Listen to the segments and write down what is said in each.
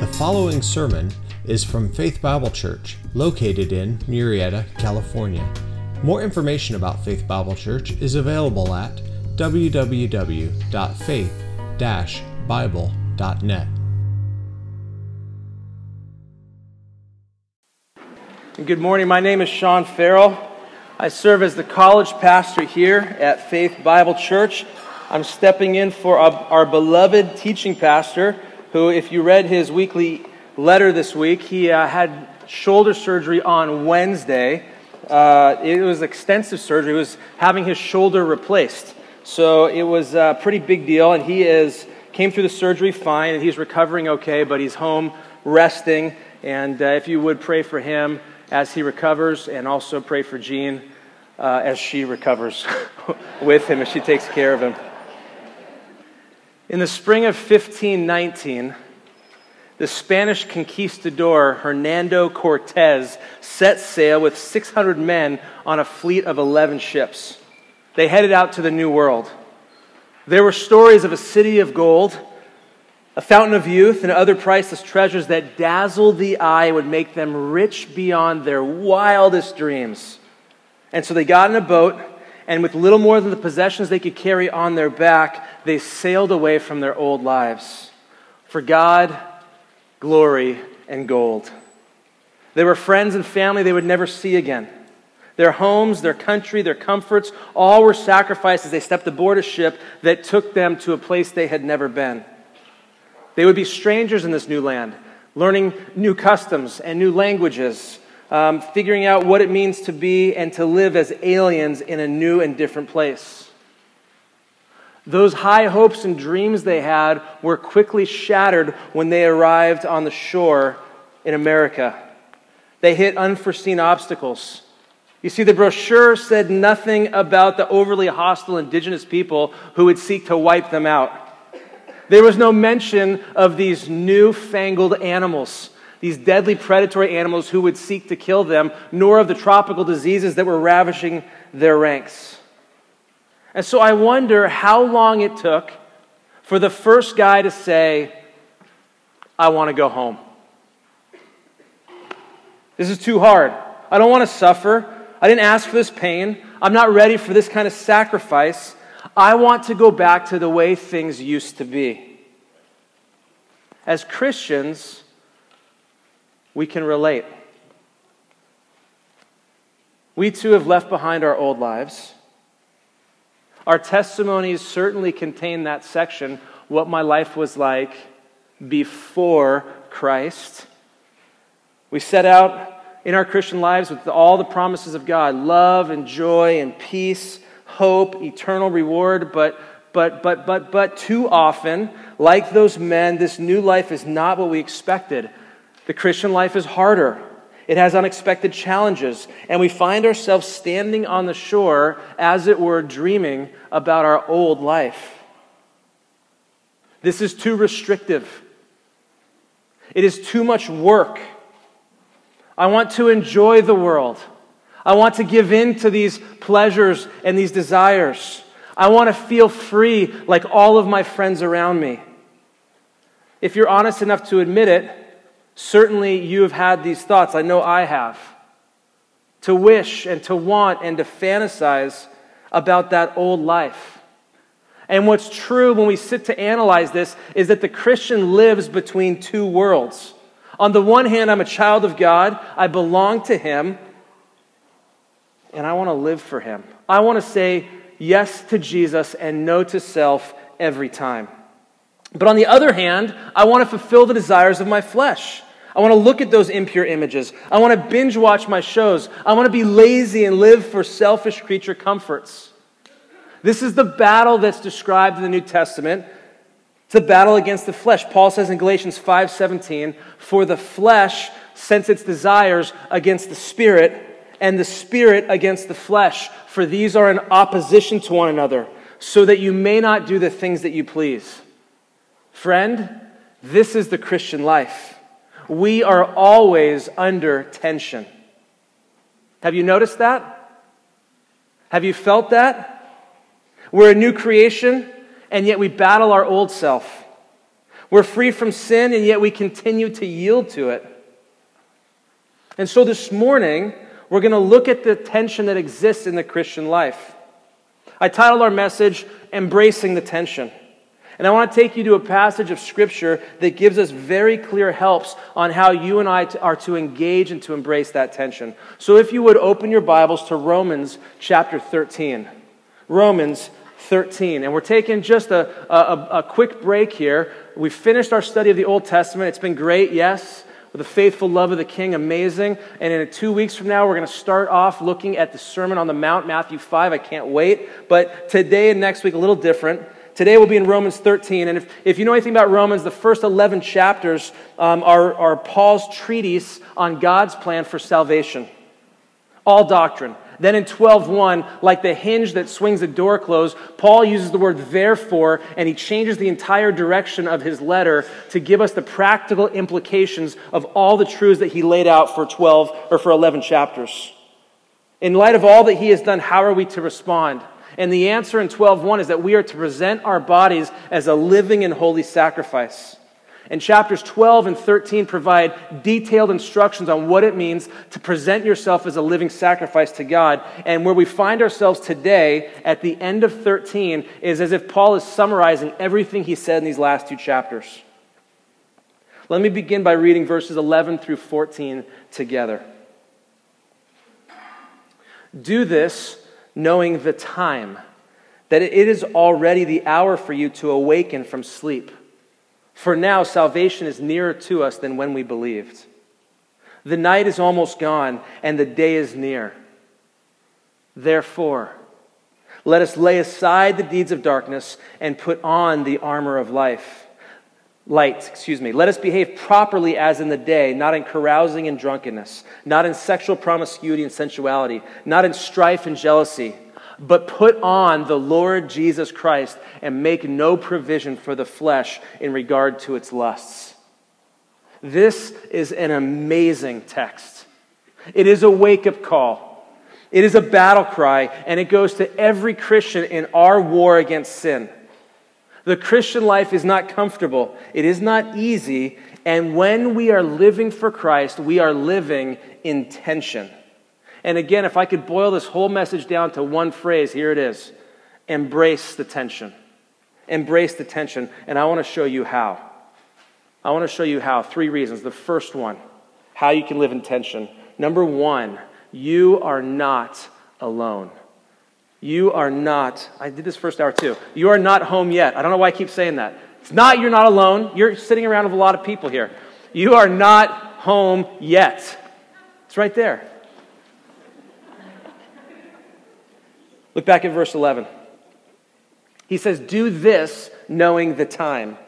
The following sermon is from Faith Bible Church, located in Murrieta, California. More information about Faith Bible Church is available at www.faith-bible.net. Good morning. My name is Sean Farrell. I serve as the college pastor here at Faith Bible Church. I'm stepping in for our, our beloved teaching pastor, who, if you read his weekly letter this week, he uh, had shoulder surgery on Wednesday. Uh, it was extensive surgery. He was having his shoulder replaced. So it was a pretty big deal, and he is came through the surgery fine, and he's recovering okay, but he's home resting. And uh, if you would pray for him as he recovers, and also pray for Jean uh, as she recovers with him, as she takes care of him. In the spring of 1519, the Spanish conquistador Hernando Cortez set sail with 600 men on a fleet of 11 ships. They headed out to the New World. There were stories of a city of gold, a fountain of youth, and other priceless treasures that dazzled the eye and would make them rich beyond their wildest dreams. And so they got in a boat and with little more than the possessions they could carry on their back, they sailed away from their old lives. For God, glory, and gold. They were friends and family they would never see again. Their homes, their country, their comforts, all were sacrificed as they stepped aboard a ship that took them to a place they had never been. They would be strangers in this new land, learning new customs and new languages, um, figuring out what it means to be and to live as aliens in a new and different place. Those high hopes and dreams they had were quickly shattered when they arrived on the shore in America. They hit unforeseen obstacles. You see, the brochure said nothing about the overly hostile indigenous people who would seek to wipe them out. There was no mention of these newfangled animals these deadly predatory animals who would seek to kill them, nor of the tropical diseases that were ravishing their ranks. And so I wonder how long it took for the first guy to say, I want to go home. This is too hard. I don't want to suffer. I didn't ask for this pain. I'm not ready for this kind of sacrifice. I want to go back to the way things used to be. As Christians, we can relate. We too have left behind our old lives. Our testimonies certainly contain that section what my life was like before Christ. We set out in our Christian lives with all the promises of God love and joy and peace, hope, eternal reward, but but but but but too often like those men this new life is not what we expected the Christian life is harder. It has unexpected challenges, and we find ourselves standing on the shore, as it were, dreaming about our old life. This is too restrictive. It is too much work. I want to enjoy the world. I want to give in to these pleasures and these desires. I want to feel free like all of my friends around me. If you're honest enough to admit it, Certainly, you have had these thoughts. I know I have. To wish and to want and to fantasize about that old life. And what's true when we sit to analyze this is that the Christian lives between two worlds. On the one hand, I'm a child of God, I belong to Him, and I want to live for Him. I want to say yes to Jesus and no to self every time. But on the other hand, I want to fulfill the desires of my flesh. I want to look at those impure images. I want to binge watch my shows. I want to be lazy and live for selfish creature comforts. This is the battle that's described in the New Testament. It's a battle against the flesh. Paul says in Galatians 5:17, "For the flesh sends its desires against the spirit, and the spirit against the flesh, for these are in opposition to one another, so that you may not do the things that you please." Friend, this is the Christian life we are always under tension. Have you noticed that? Have you felt that? We're a new creation, and yet we battle our old self. We're free from sin, and yet we continue to yield to it. And so this morning, we're going to look at the tension that exists in the Christian life. I titled our message, Embracing the Tension. And I want to take you to a passage of Scripture that gives us very clear helps on how you and I are to engage and to embrace that tension. So if you would open your Bibles to Romans chapter 13. Romans 13. And we're taking just a, a, a quick break here. We finished our study of the Old Testament. It's been great, yes with the faithful love of the King, amazing. And in two weeks from now, we're going to start off looking at the Sermon on the Mount, Matthew 5. I can't wait. But today and next week, a little different. Today we'll be in Romans 13. And if, if you know anything about Romans, the first 11 chapters um, are, are Paul's treatise on God's plan for salvation. All doctrine. Then in 12:1, like the hinge that swings a door closed, Paul uses the word therefore and he changes the entire direction of his letter to give us the practical implications of all the truths that he laid out for 12 or for 11 chapters. In light of all that he has done, how are we to respond? And the answer in 12:1 is that we are to present our bodies as a living and holy sacrifice. And chapters 12 and 13 provide detailed instructions on what it means to present yourself as a living sacrifice to God. And where we find ourselves today at the end of 13 is as if Paul is summarizing everything he said in these last two chapters. Let me begin by reading verses 11 through 14 together. Do this knowing the time, that it is already the hour for you to awaken from sleep. For now, salvation is nearer to us than when we believed. The night is almost gone, and the day is near. Therefore, let us lay aside the deeds of darkness and put on the armor of life. Light, excuse me. Let us behave properly as in the day, not in carousing and drunkenness, not in sexual promiscuity and sensuality, not in strife and jealousy, but put on the Lord Jesus Christ and make no provision for the flesh in regard to its lusts. This is an amazing text. It is a wake up call. It is a battle cry, and it goes to every Christian in our war against sin. The Christian life is not comfortable, it is not easy, and when we are living for Christ, we are living in tension. And again, if I could boil this whole message down to one phrase, here it is embrace the tension. Embrace the tension, and I want to show you how. I want to show you how. Three reasons. The first one, how you can live in tension. Number one, you are not alone. You are not, I did this first hour too. You are not home yet. I don't know why I keep saying that. It's not you're not alone. You're sitting around with a lot of people here. You are not home yet. It's right there. Look back at verse 11. He says, Do this knowing the time.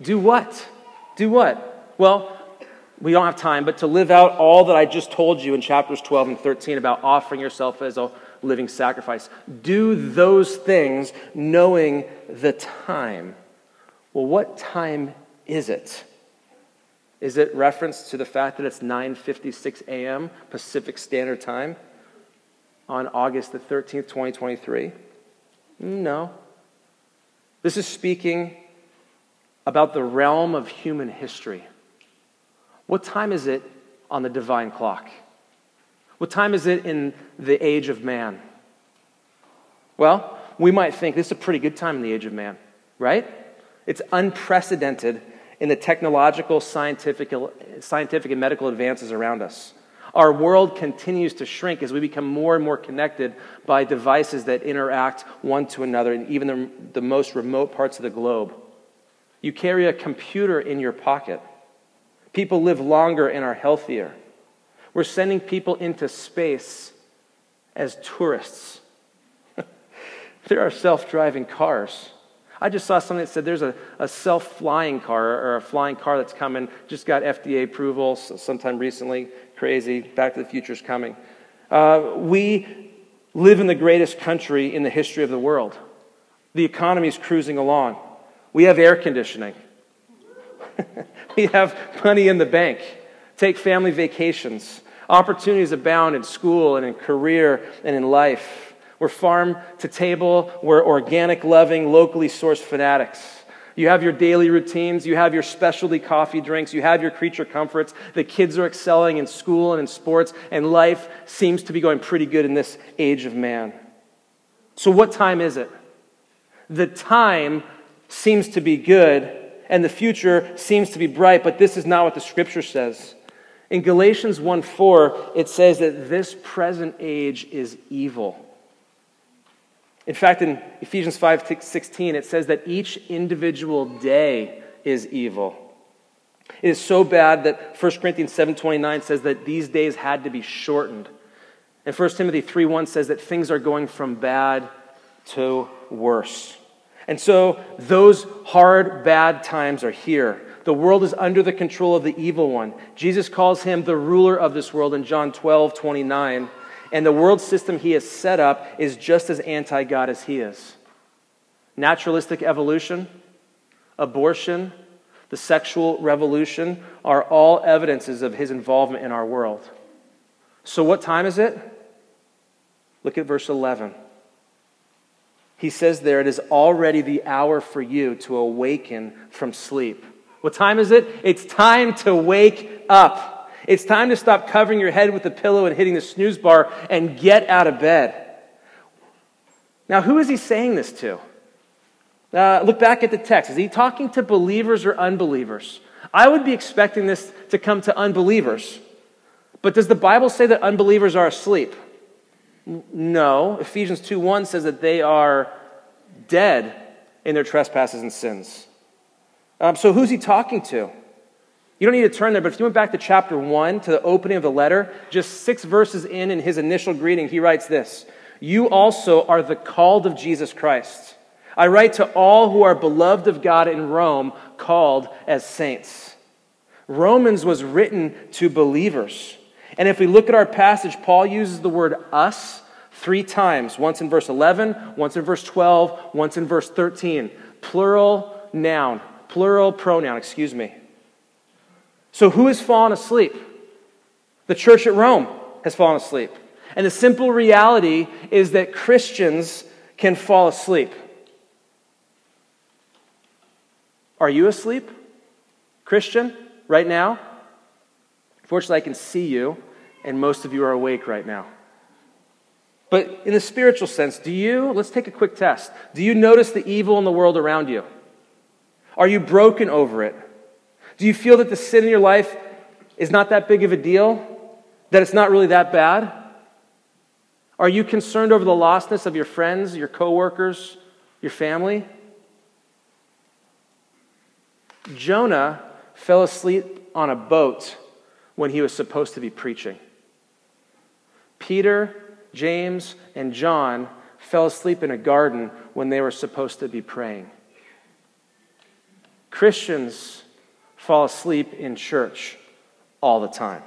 Do what? Do what? Well, we don't have time, but to live out all that I just told you in chapters 12 and 13 about offering yourself as a living sacrifice. Do those things knowing the time. Well, what time is it? Is it reference to the fact that it's 9:56 a.m. Pacific Standard Time on August the 13th, 2023? No. This is speaking about the realm of human history. What time is it on the divine clock? What time is it in the age of man? Well, we might think this is a pretty good time in the age of man, right? It's unprecedented in the technological, scientific, scientific and medical advances around us. Our world continues to shrink as we become more and more connected by devices that interact one to another in even the, the most remote parts of the globe. You carry a computer in your pocket. People live longer and are healthier. We're sending people into space as tourists. there are self driving cars. I just saw something that said there's a, a self flying car or a flying car that's coming, just got FDA approval sometime recently. Crazy. Back to the Future is coming. Uh, we live in the greatest country in the history of the world. The economy is cruising along. We have air conditioning. we have money in the bank. Take family vacations. Opportunities abound in school and in career and in life. We're farm to table. We're organic loving, locally sourced fanatics. You have your daily routines, you have your specialty coffee drinks, you have your creature comforts. The kids are excelling in school and in sports, and life seems to be going pretty good in this age of man. So, what time is it? The time seems to be good, and the future seems to be bright, but this is not what the scripture says. In Galatians 1 4, it says that this present age is evil. In fact, in Ephesians 5 16, it says that each individual day is evil. It is so bad that 1 Corinthians 7:29 says that these days had to be shortened. And 1 Timothy 3:1 says that things are going from bad to worse. And so those hard bad times are here. The world is under the control of the evil one. Jesus calls him the ruler of this world in John 12:29 and the world system he has set up is just as anti God as he is. Naturalistic evolution, abortion, the sexual revolution are all evidences of his involvement in our world. So, what time is it? Look at verse 11. He says there, It is already the hour for you to awaken from sleep. What time is it? It's time to wake up. It's time to stop covering your head with a pillow and hitting the snooze bar and get out of bed. Now, who is he saying this to? Uh, look back at the text. Is he talking to believers or unbelievers? I would be expecting this to come to unbelievers. But does the Bible say that unbelievers are asleep? No. Ephesians 2 1 says that they are dead in their trespasses and sins. Um, so who's he talking to? You don't need to turn there, but if you went back to chapter 1, to the opening of the letter, just six verses in, in his initial greeting, he writes this You also are the called of Jesus Christ. I write to all who are beloved of God in Rome, called as saints. Romans was written to believers. And if we look at our passage, Paul uses the word us three times once in verse 11, once in verse 12, once in verse 13. Plural noun, plural pronoun, excuse me. So, who has fallen asleep? The church at Rome has fallen asleep. And the simple reality is that Christians can fall asleep. Are you asleep, Christian, right now? Fortunately, I can see you, and most of you are awake right now. But in the spiritual sense, do you, let's take a quick test. Do you notice the evil in the world around you? Are you broken over it? Do you feel that the sin in your life is not that big of a deal? That it's not really that bad? Are you concerned over the lostness of your friends, your coworkers, your family? Jonah fell asleep on a boat when he was supposed to be preaching. Peter, James, and John fell asleep in a garden when they were supposed to be praying. Christians fall asleep in church all the time.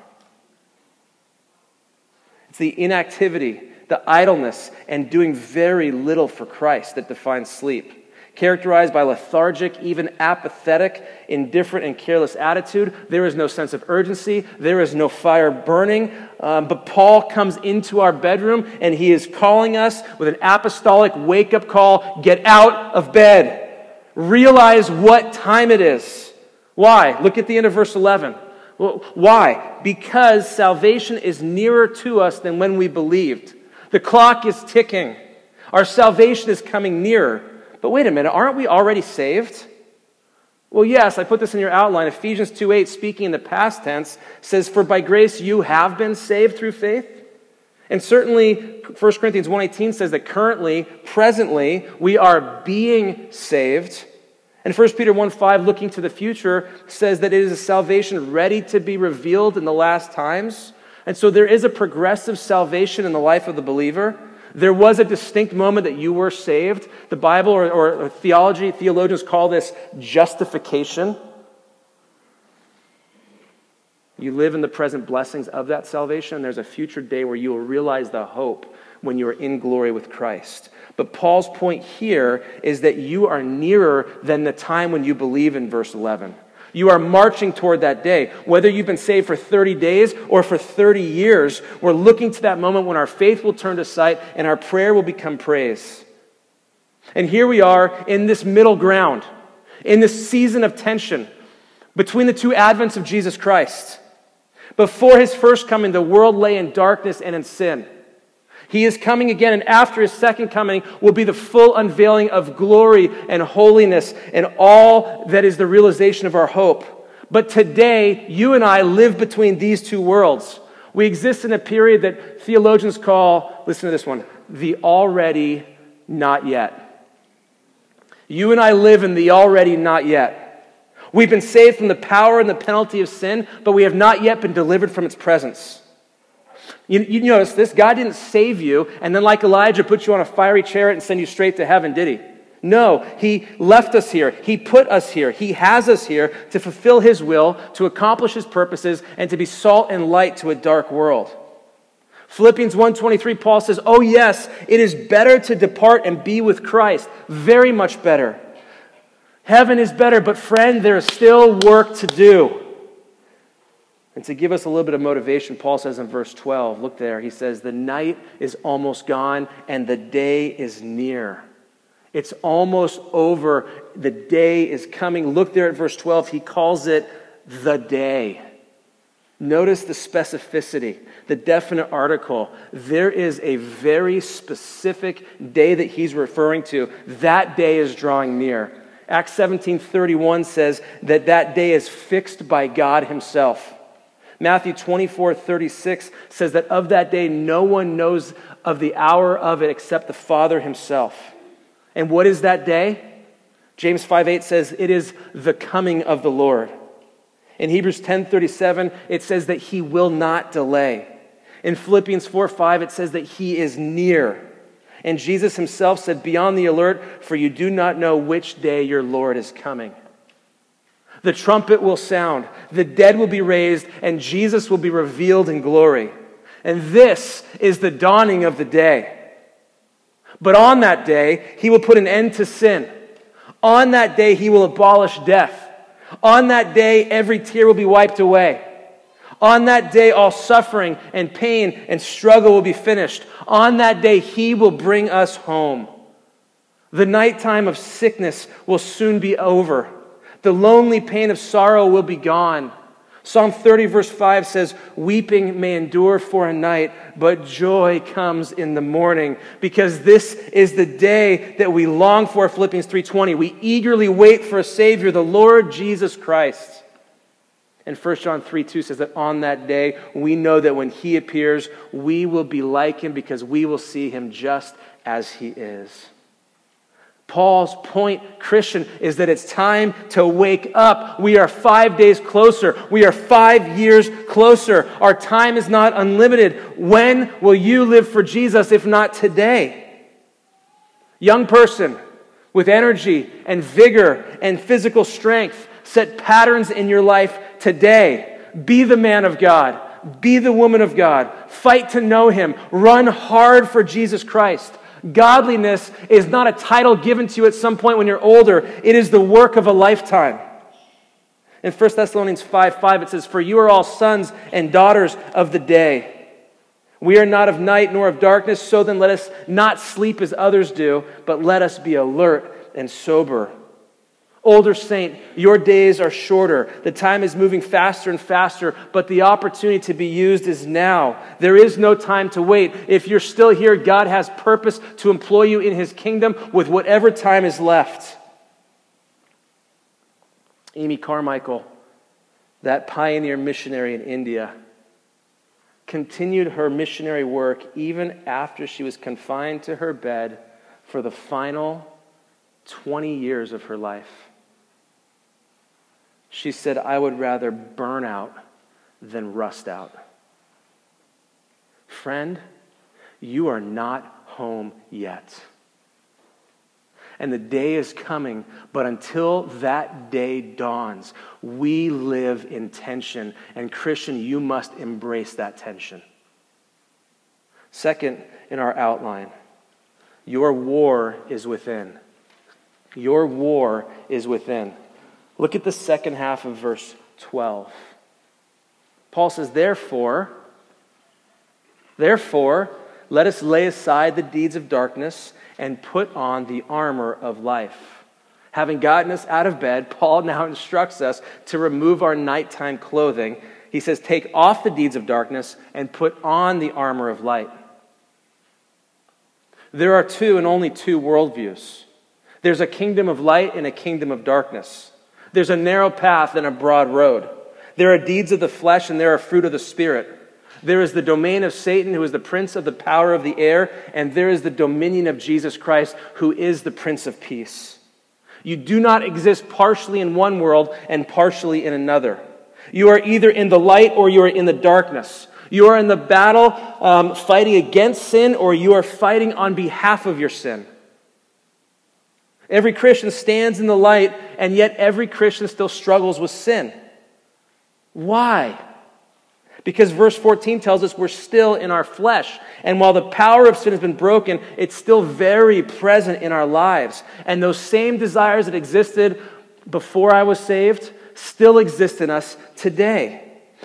It's the inactivity, the idleness, and doing very little for Christ that defines sleep. Characterized by lethargic, even apathetic, indifferent, and careless attitude. There is no sense of urgency. There is no fire burning. Um, but Paul comes into our bedroom and he is calling us with an apostolic wake up call get out of bed. Realize what time it is. Why? Look at the end of verse 11. Why? Because salvation is nearer to us than when we believed. The clock is ticking. Our salvation is coming nearer. But wait a minute, aren't we already saved? Well, yes, I put this in your outline. Ephesians 2:8, speaking in the past tense, says, For by grace you have been saved through faith. And certainly 1 Corinthians 1:18 says that currently, presently, we are being saved. And 1 Peter 1 5, looking to the future, says that it is a salvation ready to be revealed in the last times. And so there is a progressive salvation in the life of the believer. There was a distinct moment that you were saved. The Bible or, or, theology, theologians call this justification. You live in the present blessings of that salvation. There's a future day where you will realize the hope when you are in glory with Christ. But Paul's point here is that you are nearer than the time when you believe in verse 11. You are marching toward that day. Whether you've been saved for 30 days or for 30 years, we're looking to that moment when our faith will turn to sight and our prayer will become praise. And here we are in this middle ground. in this season of tension between the two advents of Jesus Christ. Before his first coming, the world lay in darkness and in sin. He is coming again, and after his second coming will be the full unveiling of glory and holiness and all that is the realization of our hope. But today, you and I live between these two worlds. We exist in a period that theologians call, listen to this one, the already not yet. You and I live in the already not yet. We've been saved from the power and the penalty of sin, but we have not yet been delivered from its presence. You, you notice this God didn't save you and then, like Elijah, put you on a fiery chariot and send you straight to heaven, did he? No, he left us here. He put us here. He has us here to fulfill his will, to accomplish his purposes, and to be salt and light to a dark world. Philippians 1:23 Paul says, "Oh yes, it is better to depart and be with Christ, very much better. Heaven is better, but friend, there is still work to do." And to give us a little bit of motivation, Paul says in verse 12, look there, he says, "The night is almost gone and the day is near." It's almost over. The day is coming. Look there at verse 12. He calls it the day. Notice the specificity, the definite article. There is a very specific day that he's referring to. That day is drawing near. Acts 17:31 says that that day is fixed by God himself. Matthew 24, 36 says that of that day, no one knows of the hour of it except the Father himself. And what is that day? James 5 8 says, It is the coming of the Lord. In Hebrews 10:37, it says that he will not delay. In Philippians 4 5, it says that he is near. And Jesus himself said, Be on the alert, for you do not know which day your Lord is coming. The trumpet will sound, the dead will be raised, and Jesus will be revealed in glory. And this is the dawning of the day. But on that day, he will put an end to sin. On that day, he will abolish death. On that day, every tear will be wiped away. On that day, all suffering and pain and struggle will be finished. On that day, he will bring us home. The nighttime of sickness will soon be over. The lonely pain of sorrow will be gone. Psalm 30, verse 5 says, Weeping may endure for a night, but joy comes in the morning. Because this is the day that we long for, Philippians 3.20. We eagerly wait for a Savior, the Lord Jesus Christ. And 1 John 3 2 says that on that day, we know that when he appears, we will be like him because we will see him just as he is. Paul's point, Christian, is that it's time to wake up. We are five days closer. We are five years closer. Our time is not unlimited. When will you live for Jesus if not today? Young person with energy and vigor and physical strength, set patterns in your life today. Be the man of God. Be the woman of God. Fight to know Him. Run hard for Jesus Christ. Godliness is not a title given to you at some point when you're older, it is the work of a lifetime. In 1 Thessalonians 5 5, it says, For you are all sons and daughters of the day. We are not of night nor of darkness, so then let us not sleep as others do, but let us be alert and sober. Older saint, your days are shorter. The time is moving faster and faster, but the opportunity to be used is now. There is no time to wait. If you're still here, God has purpose to employ you in his kingdom with whatever time is left. Amy Carmichael, that pioneer missionary in India, continued her missionary work even after she was confined to her bed for the final 20 years of her life. She said, I would rather burn out than rust out. Friend, you are not home yet. And the day is coming, but until that day dawns, we live in tension. And, Christian, you must embrace that tension. Second, in our outline, your war is within. Your war is within. Look at the second half of verse 12. Paul says, Therefore, therefore, let us lay aside the deeds of darkness and put on the armor of life Having gotten us out of bed, Paul now instructs us to remove our nighttime clothing. He says, Take off the deeds of darkness and put on the armor of light. There are two and only two worldviews there's a kingdom of light and a kingdom of darkness. There's a narrow path and a broad road. There are deeds of the flesh and there are fruit of the Spirit. There is the domain of Satan, who is the prince of the power of the air, and there is the dominion of Jesus Christ, who is the prince of peace. You do not exist partially in one world and partially in another. You are either in the light or you are in the darkness. You are in the battle um, fighting against sin or you are fighting on behalf of your sin. Every Christian stands in the light, and yet every Christian still struggles with sin. Why? Because verse 14 tells us we're still in our flesh. And while the power of sin has been broken, it's still very present in our lives. And those same desires that existed before I was saved still exist in us today.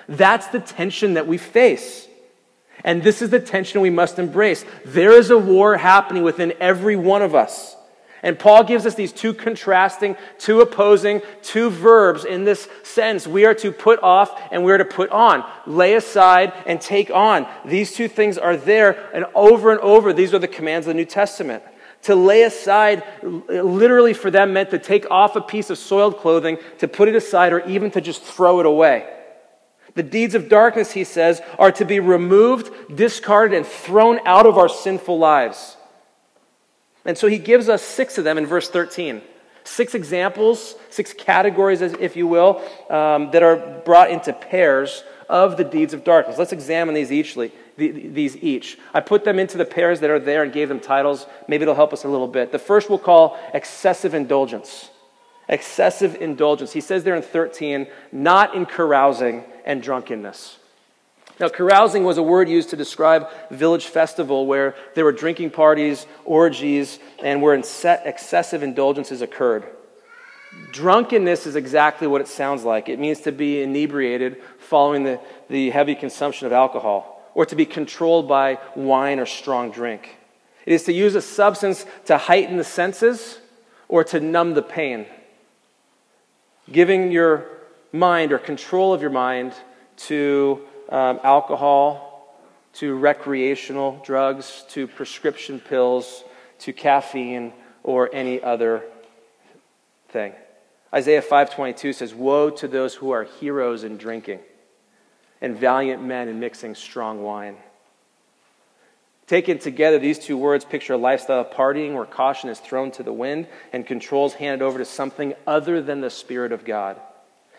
That's the tension that we face. And this is the tension we must embrace. There is a war happening within every one of us. And Paul gives us these two contrasting, two opposing, two verbs in this sense. We are to put off and we are to put on, lay aside and take on. These two things are there, and over and over, these are the commands of the New Testament. To lay aside, literally for them, meant to take off a piece of soiled clothing, to put it aside, or even to just throw it away. The deeds of darkness, he says, are to be removed, discarded, and thrown out of our sinful lives. And so he gives us six of them in verse 13. Six examples, six categories, if you will, um, that are brought into pairs of the deeds of darkness. Let's examine these each. These each. I put them into the pairs that are there and gave them titles. Maybe it'll help us a little bit. The first we'll call excessive indulgence. Excessive indulgence. He says there in 13, not in carousing and drunkenness. Now, carousing was a word used to describe village festival where there were drinking parties, orgies, and where excessive indulgences occurred. Drunkenness is exactly what it sounds like. It means to be inebriated following the, the heavy consumption of alcohol, or to be controlled by wine or strong drink. It is to use a substance to heighten the senses or to numb the pain. Giving your mind or control of your mind to um, alcohol to recreational drugs to prescription pills to caffeine or any other thing. Isaiah 5:22 says, "Woe to those who are heroes in drinking and valiant men in mixing strong wine." Taken together, these two words picture a lifestyle of partying where caution is thrown to the wind and controls handed over to something other than the Spirit of God.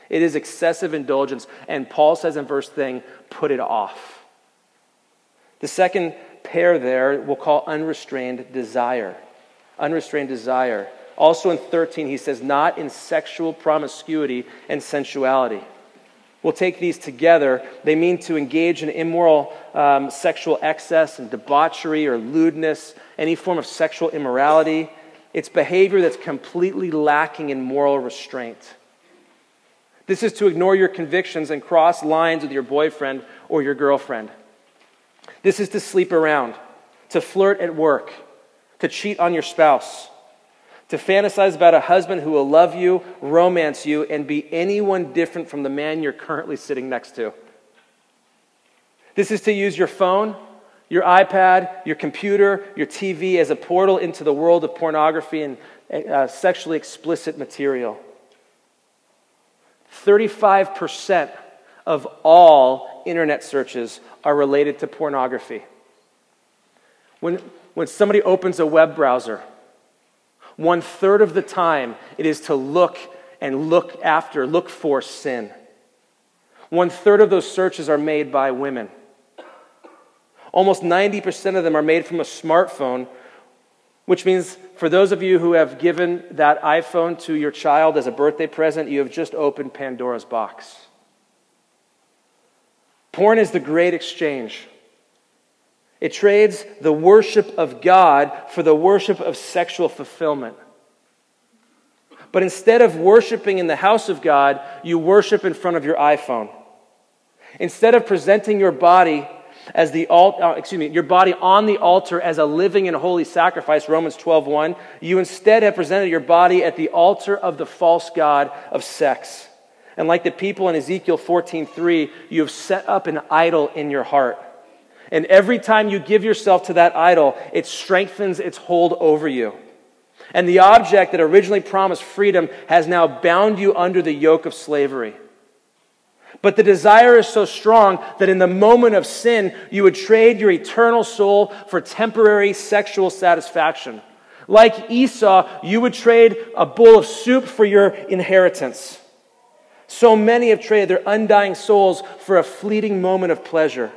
It is excessive indulgence. And Paul says in verse thing, put it off. The second pair there we'll call unrestrained desire. Unrestrained desire. Also in 13, he says, not in sexual promiscuity and sensuality. We'll take these together. They mean to engage in immoral um, sexual excess and debauchery or lewdness, any form of sexual immorality. It's behavior that's completely lacking in moral restraint. This is to ignore your convictions and cross lines with your boyfriend or your girlfriend. This is to sleep around, to flirt at work, to cheat on your spouse, to fantasize about a husband who will love you, romance you, and be anyone different from the man you're currently sitting next to. This is to use your phone, your iPad, your computer, your TV as a portal into the world of pornography and uh, sexually explicit material. 35% of all internet searches are related to pornography. When, when somebody opens a web browser, one third of the time it is to look and look after, look for sin. One third of those searches are made by women. Almost 90% of them are made from a smartphone which means for those of you who have given that iPhone to your child as a birthday present, you have just opened Pandora's box. Porn is the great exchange. It trades the worship of God for the worship of sexual fulfillment. But instead of worshiping in the house of God, you worship in front of your iPhone. Instead of presenting your body as the alt, uh, excuse me, your body on the altar as a living and holy sacrifice, Romans 12:1. You instead have presented your body at the altar of the false god of sex. And like the people in Ezekiel 14:3, you have set up an idol in your heart. And every time you give yourself to that idol, it strengthens its hold over you. And the object that originally promised freedom has now bound you under the yoke of slavery. But the desire is so strong that in the moment of sin, you would trade your eternal soul for temporary sexual satisfaction. Like Esau, you would trade a bowl of soup for your inheritance. So many have traded their undying souls for a fleeting moment of pleasure.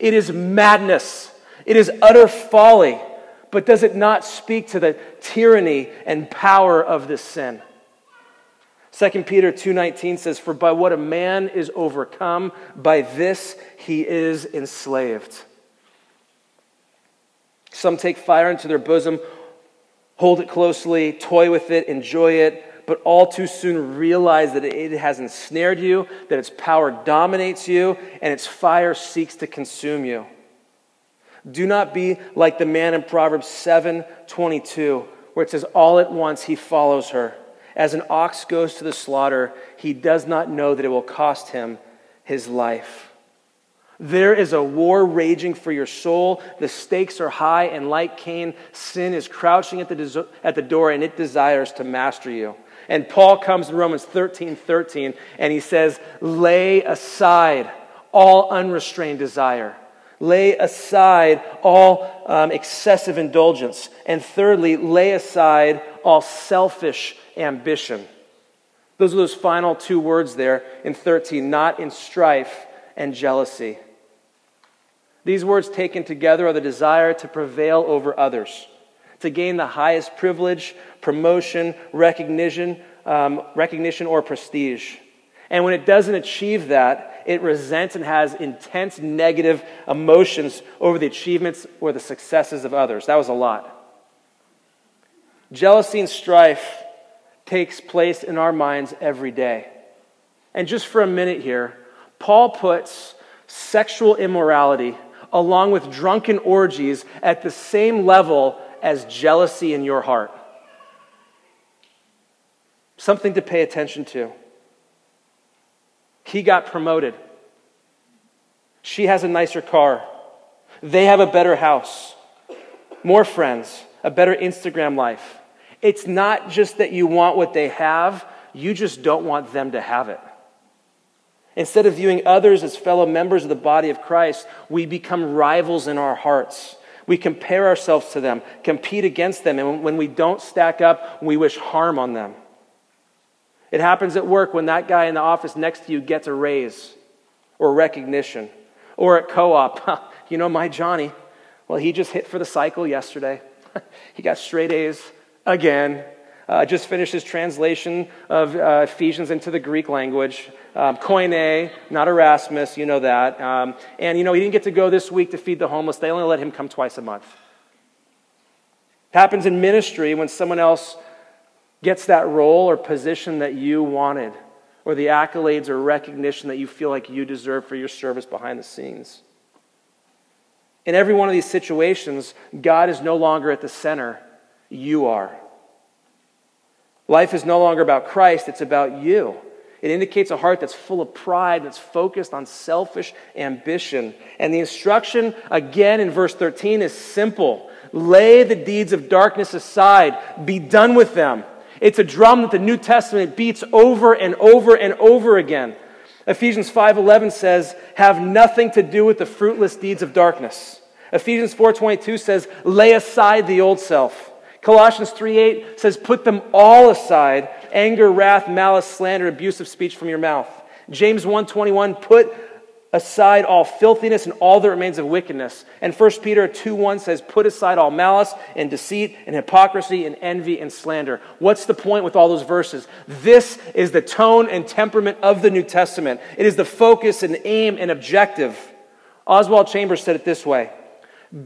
It is madness. It is utter folly. But does it not speak to the tyranny and power of this sin? 2 Peter 2:19 says for by what a man is overcome by this he is enslaved. Some take fire into their bosom, hold it closely, toy with it, enjoy it, but all too soon realize that it has ensnared you, that its power dominates you, and its fire seeks to consume you. Do not be like the man in Proverbs 7:22, where it says all at once he follows her as an ox goes to the slaughter, he does not know that it will cost him his life. There is a war raging for your soul. The stakes are high, and like Cain, sin is crouching at the, at the door and it desires to master you. And Paul comes in Romans 13 13, and he says, Lay aside all unrestrained desire. Lay aside all um, excessive indulgence. And thirdly, lay aside all selfish ambition. Those are those final two words there in 13, not in strife and jealousy. These words taken together are the desire to prevail over others, to gain the highest privilege, promotion, recognition, um, recognition or prestige. And when it doesn't achieve that, it resents and has intense negative emotions over the achievements or the successes of others. That was a lot. Jealousy and strife takes place in our minds every day. And just for a minute here, Paul puts sexual immorality along with drunken orgies at the same level as jealousy in your heart. Something to pay attention to. He got promoted. She has a nicer car. They have a better house, more friends, a better Instagram life. It's not just that you want what they have, you just don't want them to have it. Instead of viewing others as fellow members of the body of Christ, we become rivals in our hearts. We compare ourselves to them, compete against them, and when we don't stack up, we wish harm on them. It happens at work when that guy in the office next to you gets a raise or recognition. Or at co op, you know, my Johnny, well, he just hit for the cycle yesterday. he got straight A's again. Uh, just finished his translation of uh, Ephesians into the Greek language. Um, Koine, not Erasmus, you know that. Um, and, you know, he didn't get to go this week to feed the homeless. They only let him come twice a month. It happens in ministry when someone else gets that role or position that you wanted, or the accolades or recognition that you feel like you deserve for your service behind the scenes. In every one of these situations, God is no longer at the center you are. Life is no longer about Christ, it's about you. It indicates a heart that's full of pride, that's focused on selfish ambition. And the instruction, again in verse 13, is simple lay the deeds of darkness aside, be done with them. It's a drum that the New Testament beats over and over and over again. Ephesians 5:11 says, "Have nothing to do with the fruitless deeds of darkness." Ephesians 4:22 says, "Lay aside the old self." Colossians 3:8 says, "Put them all aside: anger, wrath, malice, slander, abusive speech from your mouth." James 1:21, "Put aside all filthiness and all that remains of wickedness." And 1 Peter 2:1 says, "Put aside all malice and deceit and hypocrisy and envy and slander." What's the point with all those verses? This is the tone and temperament of the New Testament. It is the focus and aim and objective. Oswald Chambers said it this way.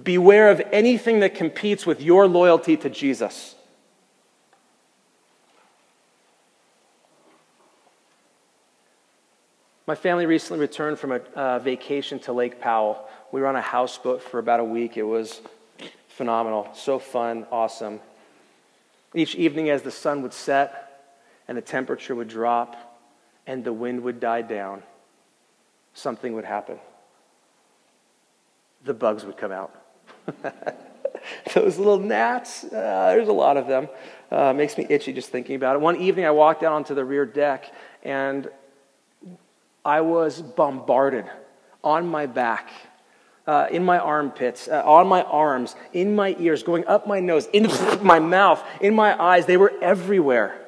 Beware of anything that competes with your loyalty to Jesus. My family recently returned from a uh, vacation to Lake Powell. We were on a houseboat for about a week. It was phenomenal, so fun, awesome. Each evening, as the sun would set and the temperature would drop and the wind would die down, something would happen. The bugs would come out. Those little gnats, uh, there's a lot of them. Uh, makes me itchy just thinking about it. One evening, I walked out onto the rear deck and I was bombarded on my back, uh, in my armpits, uh, on my arms, in my ears, going up my nose, in my mouth, in my eyes. They were everywhere.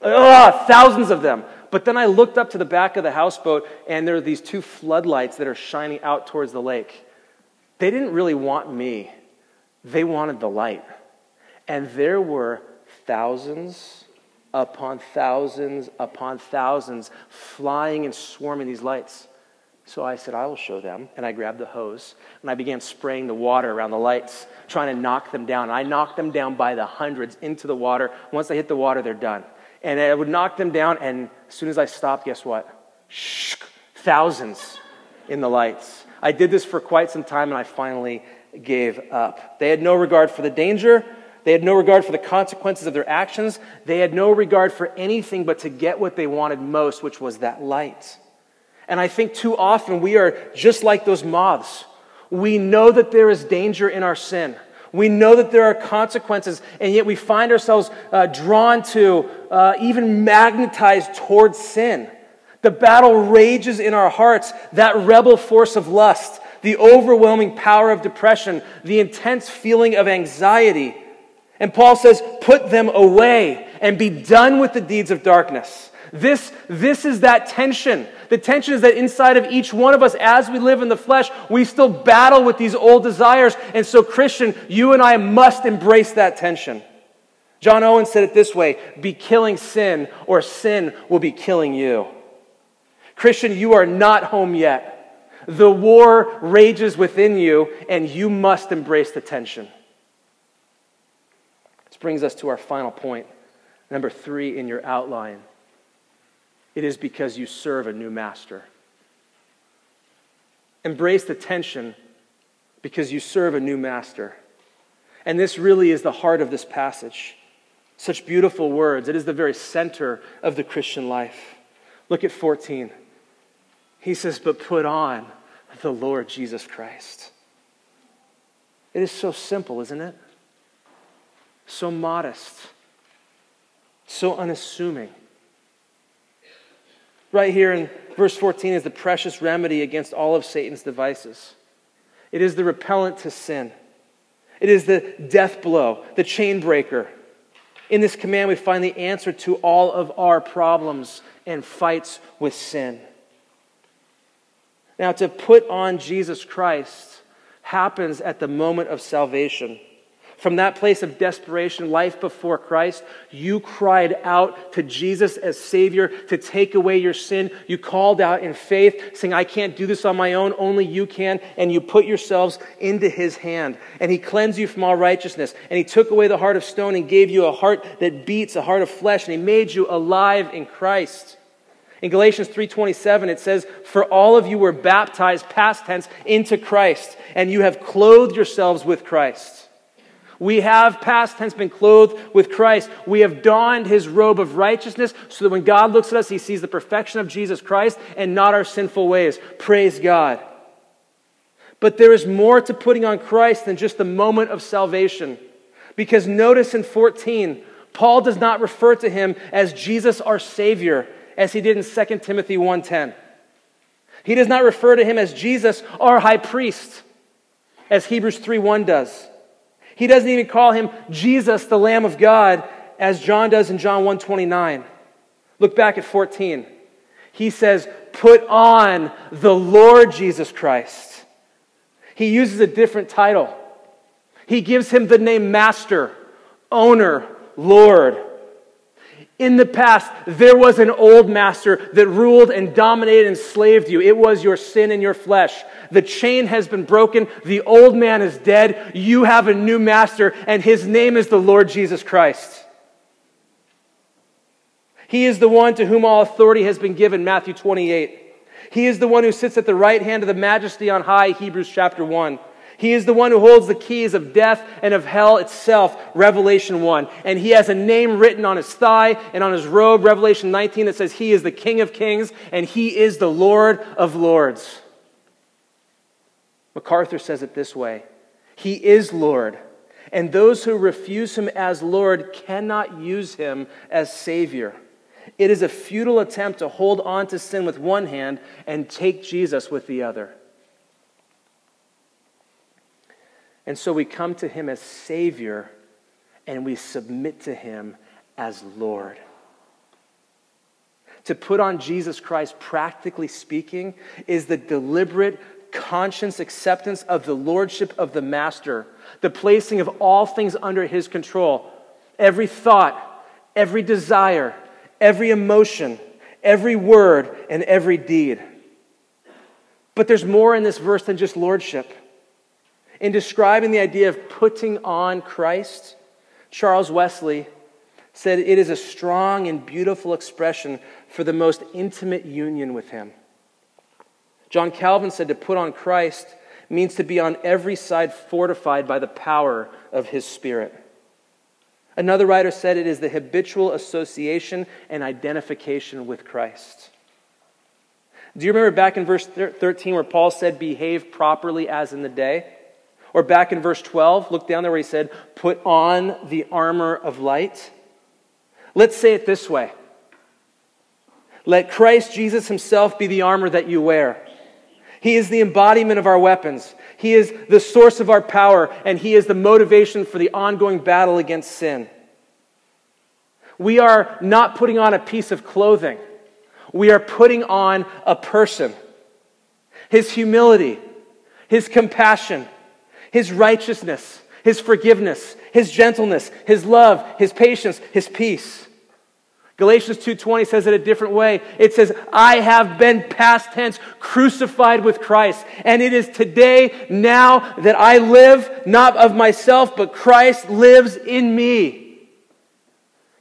Ugh, thousands of them. But then I looked up to the back of the houseboat, and there are these two floodlights that are shining out towards the lake. They didn't really want me, they wanted the light. And there were thousands upon thousands upon thousands flying and swarming these lights. So I said, I will show them. And I grabbed the hose and I began spraying the water around the lights, trying to knock them down. And I knocked them down by the hundreds into the water. Once they hit the water, they're done. And I would knock them down, and as soon as I stopped, guess what? Shh, thousands in the lights. I did this for quite some time, and I finally gave up. They had no regard for the danger. They had no regard for the consequences of their actions. They had no regard for anything but to get what they wanted most, which was that light. And I think too often we are just like those moths. We know that there is danger in our sin. We know that there are consequences, and yet we find ourselves uh, drawn to, uh, even magnetized towards sin. The battle rages in our hearts, that rebel force of lust, the overwhelming power of depression, the intense feeling of anxiety. And Paul says, put them away and be done with the deeds of darkness. This, this is that tension. The tension is that inside of each one of us, as we live in the flesh, we still battle with these old desires. And so, Christian, you and I must embrace that tension. John Owen said it this way be killing sin, or sin will be killing you. Christian, you are not home yet. The war rages within you, and you must embrace the tension. Brings us to our final point, number three in your outline. It is because you serve a new master. Embrace the tension because you serve a new master. And this really is the heart of this passage. Such beautiful words. It is the very center of the Christian life. Look at 14. He says, But put on the Lord Jesus Christ. It is so simple, isn't it? So modest, so unassuming. Right here in verse 14 is the precious remedy against all of Satan's devices. It is the repellent to sin. It is the death blow, the chain breaker. In this command, we find the answer to all of our problems and fights with sin. Now, to put on Jesus Christ happens at the moment of salvation. From that place of desperation, life before Christ, you cried out to Jesus as Savior to take away your sin. You called out in faith, saying, I can't do this on my own, only you can. And you put yourselves into His hand. And He cleansed you from all righteousness. And He took away the heart of stone and gave you a heart that beats, a heart of flesh. And He made you alive in Christ. In Galatians 3:27 it says, "For all of you were baptized past tense into Christ, and you have clothed yourselves with Christ." We have, past tense, been clothed with Christ. We have donned his robe of righteousness so that when God looks at us, he sees the perfection of Jesus Christ and not our sinful ways. Praise God. But there is more to putting on Christ than just the moment of salvation. Because notice in 14, Paul does not refer to him as Jesus our Savior, as he did in 2 Timothy 1.10. He does not refer to him as Jesus our high priest, as Hebrews 3.1 does. He doesn't even call him Jesus, the Lamb of God, as John does in John 129. Look back at 14. He says, Put on the Lord Jesus Christ. He uses a different title. He gives him the name Master, Owner, Lord. In the past, there was an old master that ruled and dominated and enslaved you. It was your sin and your flesh. The chain has been broken. The old man is dead. You have a new master, and his name is the Lord Jesus Christ. He is the one to whom all authority has been given, Matthew 28. He is the one who sits at the right hand of the majesty on high, Hebrews chapter 1. He is the one who holds the keys of death and of hell itself, Revelation 1. And he has a name written on his thigh and on his robe, Revelation 19, that says he is the King of kings and he is the Lord of lords. MacArthur says it this way He is Lord, and those who refuse him as Lord cannot use him as Savior. It is a futile attempt to hold on to sin with one hand and take Jesus with the other. And so we come to him as Savior and we submit to him as Lord. To put on Jesus Christ, practically speaking, is the deliberate conscious acceptance of the lordship of the Master, the placing of all things under his control. Every thought, every desire, every emotion, every word, and every deed. But there's more in this verse than just lordship. In describing the idea of putting on Christ, Charles Wesley said it is a strong and beautiful expression for the most intimate union with Him. John Calvin said to put on Christ means to be on every side fortified by the power of His Spirit. Another writer said it is the habitual association and identification with Christ. Do you remember back in verse 13 where Paul said, Behave properly as in the day? Or back in verse 12, look down there where he said, Put on the armor of light? Let's say it this way Let Christ Jesus himself be the armor that you wear. He is the embodiment of our weapons. He is the source of our power, and He is the motivation for the ongoing battle against sin. We are not putting on a piece of clothing, we are putting on a person. His humility, His compassion, His righteousness, His forgiveness, His gentleness, His love, His patience, His peace. Galatians 2:20 says it a different way. It says, "I have been past tense crucified with Christ, and it is today now that I live not of myself, but Christ lives in me."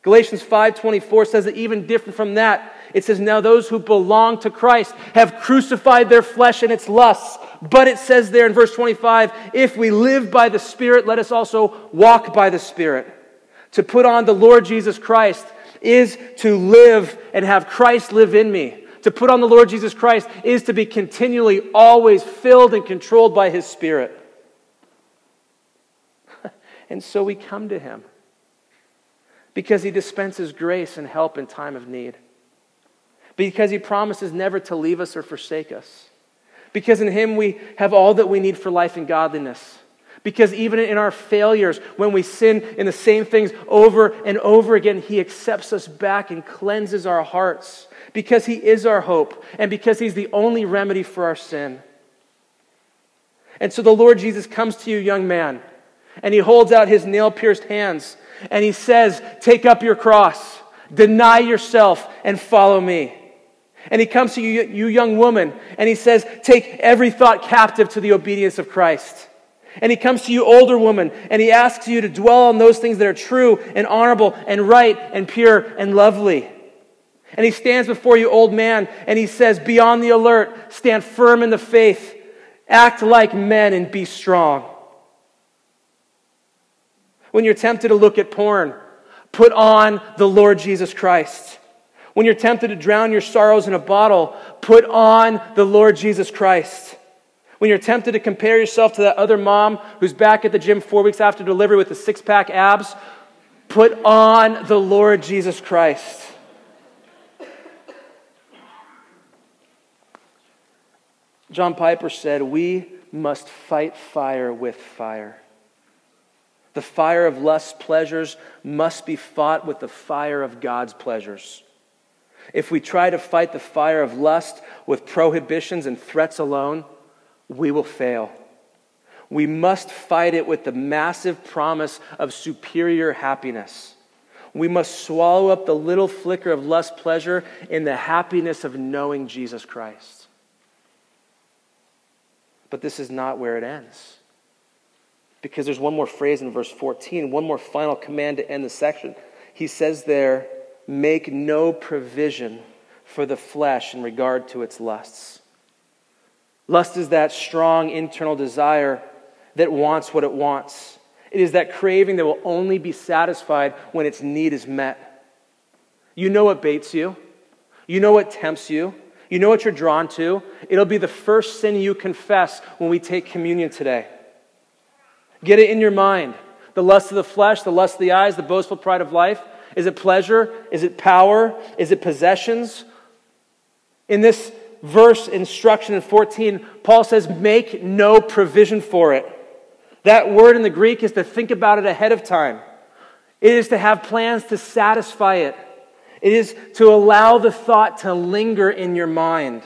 Galatians 5:24 says it even different from that. It says, "Now those who belong to Christ have crucified their flesh and its lusts." But it says there in verse 25, "If we live by the Spirit, let us also walk by the Spirit." To put on the Lord Jesus Christ is to live and have Christ live in me. To put on the Lord Jesus Christ is to be continually, always filled and controlled by His Spirit. and so we come to Him because He dispenses grace and help in time of need, because He promises never to leave us or forsake us, because in Him we have all that we need for life and godliness. Because even in our failures, when we sin in the same things over and over again, He accepts us back and cleanses our hearts. Because He is our hope and because He's the only remedy for our sin. And so the Lord Jesus comes to you, young man, and He holds out His nail pierced hands and He says, Take up your cross, deny yourself, and follow me. And He comes to you, you young woman, and He says, Take every thought captive to the obedience of Christ. And he comes to you, older woman, and he asks you to dwell on those things that are true and honorable and right and pure and lovely. And he stands before you, old man, and he says, Be on the alert, stand firm in the faith, act like men, and be strong. When you're tempted to look at porn, put on the Lord Jesus Christ. When you're tempted to drown your sorrows in a bottle, put on the Lord Jesus Christ when you're tempted to compare yourself to that other mom who's back at the gym four weeks after delivery with the six pack abs, put on the Lord Jesus Christ. John Piper said, We must fight fire with fire. The fire of lust's pleasures must be fought with the fire of God's pleasures. If we try to fight the fire of lust with prohibitions and threats alone, we will fail. We must fight it with the massive promise of superior happiness. We must swallow up the little flicker of lust pleasure in the happiness of knowing Jesus Christ. But this is not where it ends. Because there's one more phrase in verse 14, one more final command to end the section. He says there, make no provision for the flesh in regard to its lusts. Lust is that strong internal desire that wants what it wants. It is that craving that will only be satisfied when its need is met. You know what baits you, you know what tempts you, you know what you're drawn to. It'll be the first sin you confess when we take communion today. Get it in your mind. The lust of the flesh, the lust of the eyes, the boastful pride of life. Is it pleasure? Is it power? Is it possessions? In this verse, instruction in 14, Paul says, make no provision for it. That word in the Greek is to think about it ahead of time. It is to have plans to satisfy it. It is to allow the thought to linger in your mind.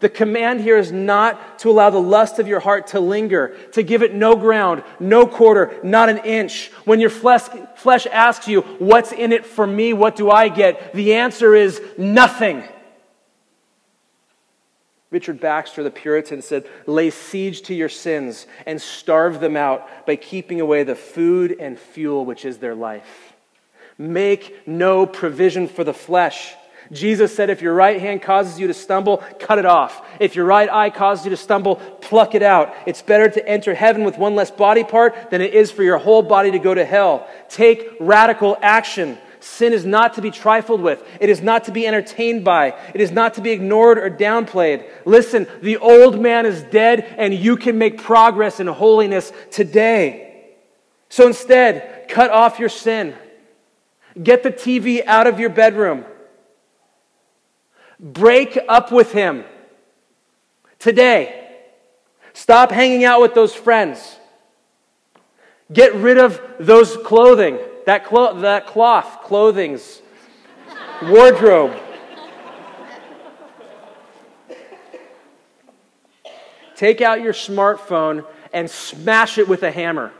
The command here is not to allow the lust of your heart to linger, to give it no ground, no quarter, not an inch. When your flesh, flesh asks you, What's in it for me? What do I get? The answer is nothing. Richard Baxter, the Puritan, said, Lay siege to your sins and starve them out by keeping away the food and fuel which is their life. Make no provision for the flesh. Jesus said, If your right hand causes you to stumble, cut it off. If your right eye causes you to stumble, pluck it out. It's better to enter heaven with one less body part than it is for your whole body to go to hell. Take radical action. Sin is not to be trifled with. It is not to be entertained by. It is not to be ignored or downplayed. Listen, the old man is dead and you can make progress in holiness today. So instead, cut off your sin. Get the TV out of your bedroom. Break up with him today. Stop hanging out with those friends. Get rid of those clothing. That, clo- that cloth, clothing's, wardrobe. Take out your smartphone and smash it with a hammer.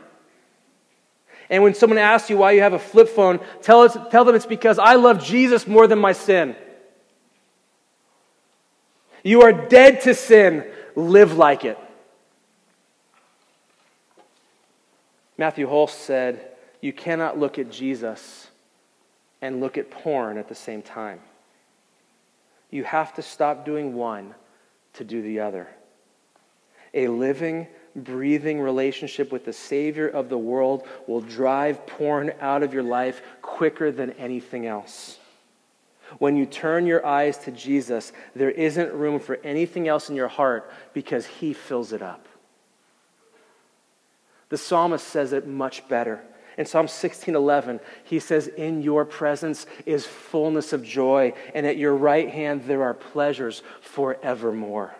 And when someone asks you why you have a flip phone, tell, us, tell them it's because I love Jesus more than my sin. You are dead to sin. Live like it. Matthew Holst said, you cannot look at Jesus and look at porn at the same time. You have to stop doing one to do the other. A living, breathing relationship with the Savior of the world will drive porn out of your life quicker than anything else. When you turn your eyes to Jesus, there isn't room for anything else in your heart because He fills it up. The psalmist says it much better. In Psalm 16:11, he says, "In your presence is fullness of joy, and at your right hand there are pleasures forevermore."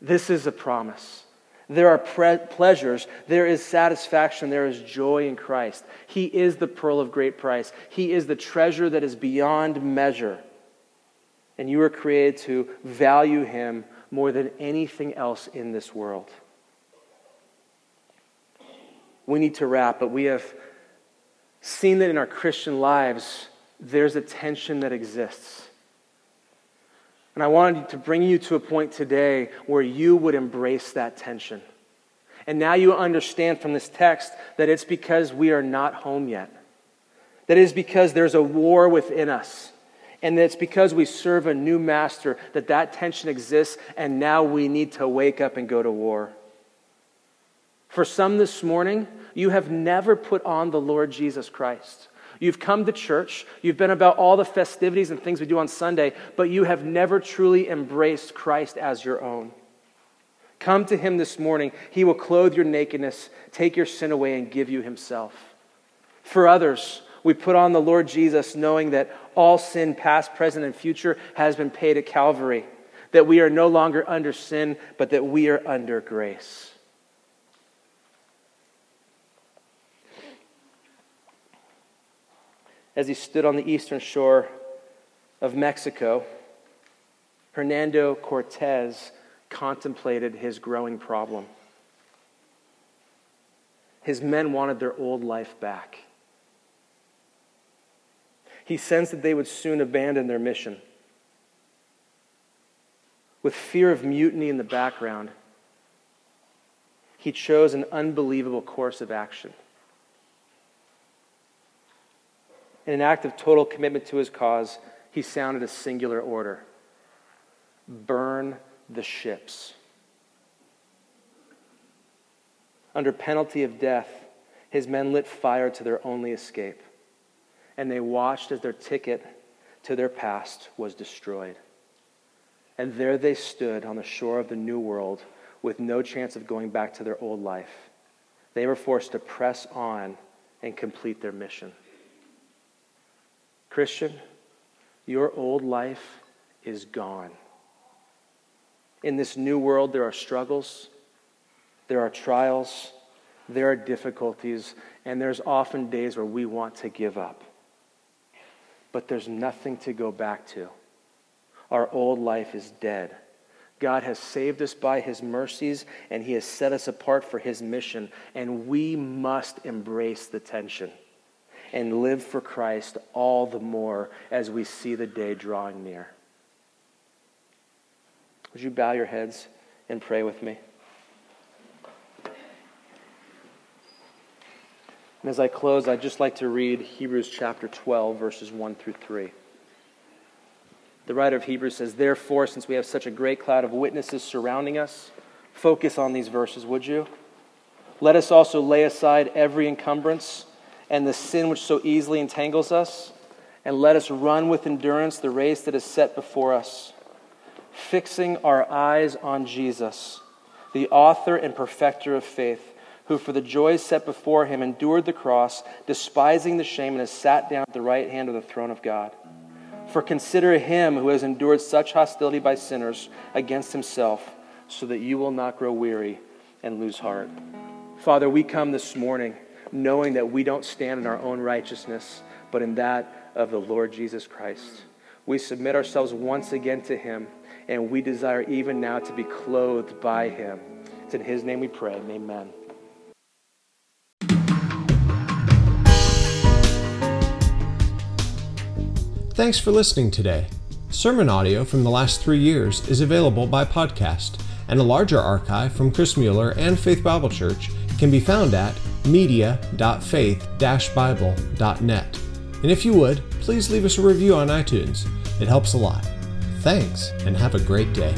This is a promise. There are pre- pleasures, there is satisfaction, there is joy in Christ. He is the pearl of great price. He is the treasure that is beyond measure. And you are created to value him more than anything else in this world we need to wrap, but we have seen that in our Christian lives, there's a tension that exists. And I wanted to bring you to a point today where you would embrace that tension. And now you understand from this text that it's because we are not home yet. That is because there's a war within us. And that it's because we serve a new master that that tension exists, and now we need to wake up and go to war. For some this morning, you have never put on the Lord Jesus Christ. You've come to church, you've been about all the festivities and things we do on Sunday, but you have never truly embraced Christ as your own. Come to Him this morning. He will clothe your nakedness, take your sin away, and give you Himself. For others, we put on the Lord Jesus knowing that all sin, past, present, and future, has been paid at Calvary, that we are no longer under sin, but that we are under grace. As he stood on the eastern shore of Mexico, Hernando Cortez contemplated his growing problem. His men wanted their old life back. He sensed that they would soon abandon their mission. With fear of mutiny in the background, he chose an unbelievable course of action. In an act of total commitment to his cause, he sounded a singular order burn the ships. Under penalty of death, his men lit fire to their only escape, and they watched as their ticket to their past was destroyed. And there they stood on the shore of the new world with no chance of going back to their old life. They were forced to press on and complete their mission. Christian, your old life is gone. In this new world, there are struggles, there are trials, there are difficulties, and there's often days where we want to give up. But there's nothing to go back to. Our old life is dead. God has saved us by his mercies, and he has set us apart for his mission, and we must embrace the tension and live for Christ all the more as we see the day drawing near. Would you bow your heads and pray with me? And as I close, I'd just like to read Hebrews chapter 12, verses 1 through 3. The writer of Hebrews says, Therefore, since we have such a great cloud of witnesses surrounding us, focus on these verses, would you? Let us also lay aside every encumbrance and the sin which so easily entangles us, and let us run with endurance the race that is set before us, fixing our eyes on Jesus, the author and perfecter of faith, who for the joy set before him endured the cross, despising the shame, and has sat down at the right hand of the throne of God. For consider him who has endured such hostility by sinners against himself, so that you will not grow weary and lose heart. Father, we come this morning knowing that we don't stand in our own righteousness, but in that of the Lord Jesus Christ. We submit ourselves once again to him, and we desire even now to be clothed by him. It's in his name we pray. Amen. Thanks for listening today. Sermon audio from the last three years is available by podcast, and a larger archive from Chris Mueller and Faith Bible Church can be found at media.faith-bible.net. And if you would, please leave us a review on iTunes. It helps a lot. Thanks, and have a great day.